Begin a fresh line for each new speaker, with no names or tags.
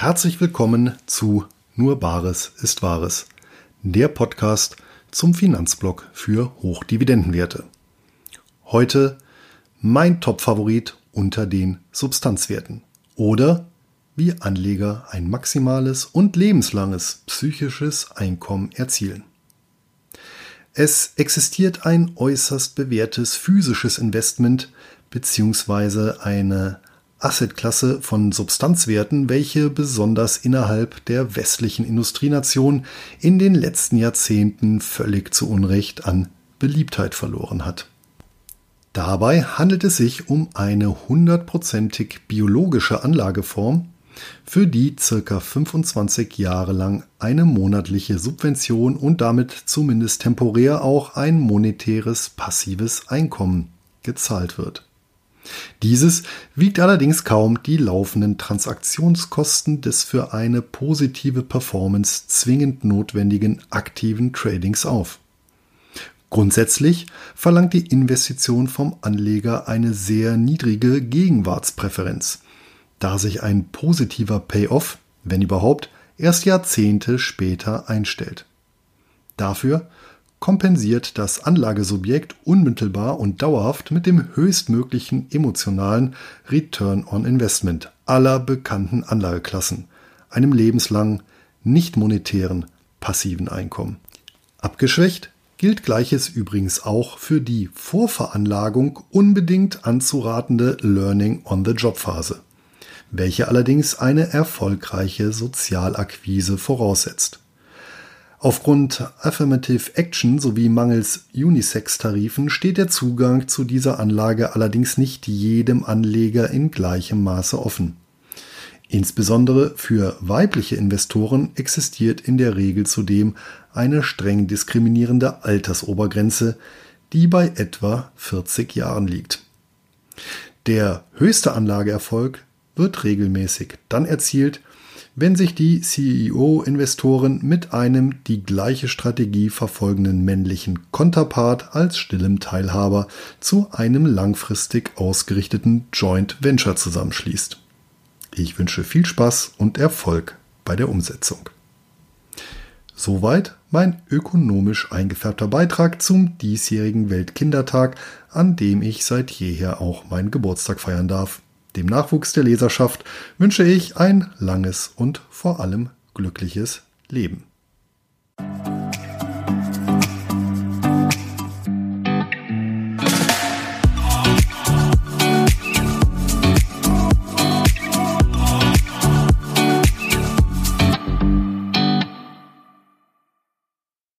Herzlich willkommen zu Nur Bares ist Wahres, der Podcast zum Finanzblock für Hochdividendenwerte. Heute mein Top-Favorit unter den Substanzwerten oder wie Anleger ein maximales und lebenslanges psychisches Einkommen erzielen. Es existiert ein äußerst bewährtes physisches Investment bzw. eine Assetklasse von Substanzwerten, welche besonders innerhalb der westlichen Industrienation in den letzten Jahrzehnten völlig zu Unrecht an Beliebtheit verloren hat. Dabei handelt es sich um eine hundertprozentig biologische Anlageform, für die circa 25 Jahre lang eine monatliche Subvention und damit zumindest temporär auch ein monetäres passives Einkommen gezahlt wird. Dieses wiegt allerdings kaum die laufenden Transaktionskosten des für eine positive Performance zwingend notwendigen aktiven Tradings auf. Grundsätzlich verlangt die Investition vom Anleger eine sehr niedrige Gegenwartspräferenz, da sich ein positiver Payoff, wenn überhaupt, erst Jahrzehnte später einstellt. Dafür kompensiert das Anlagesubjekt unmittelbar und dauerhaft mit dem höchstmöglichen emotionalen Return on Investment aller bekannten Anlageklassen, einem lebenslangen, nicht monetären, passiven Einkommen. Abgeschwächt gilt gleiches übrigens auch für die Vorveranlagung unbedingt anzuratende Learning on the Job Phase, welche allerdings eine erfolgreiche Sozialakquise voraussetzt. Aufgrund Affirmative Action sowie mangels Unisex-Tarifen steht der Zugang zu dieser Anlage allerdings nicht jedem Anleger in gleichem Maße offen. Insbesondere für weibliche Investoren existiert in der Regel zudem eine streng diskriminierende Altersobergrenze, die bei etwa 40 Jahren liegt. Der höchste Anlageerfolg wird regelmäßig dann erzielt, wenn sich die CEO-Investoren mit einem die gleiche Strategie verfolgenden männlichen Konterpart als stillem Teilhaber zu einem langfristig ausgerichteten Joint Venture zusammenschließt. Ich wünsche viel Spaß und Erfolg bei der Umsetzung. Soweit mein ökonomisch eingefärbter Beitrag zum diesjährigen Weltkindertag, an dem ich seit jeher auch meinen Geburtstag feiern darf. Dem Nachwuchs der Leserschaft wünsche ich ein langes und vor allem glückliches Leben.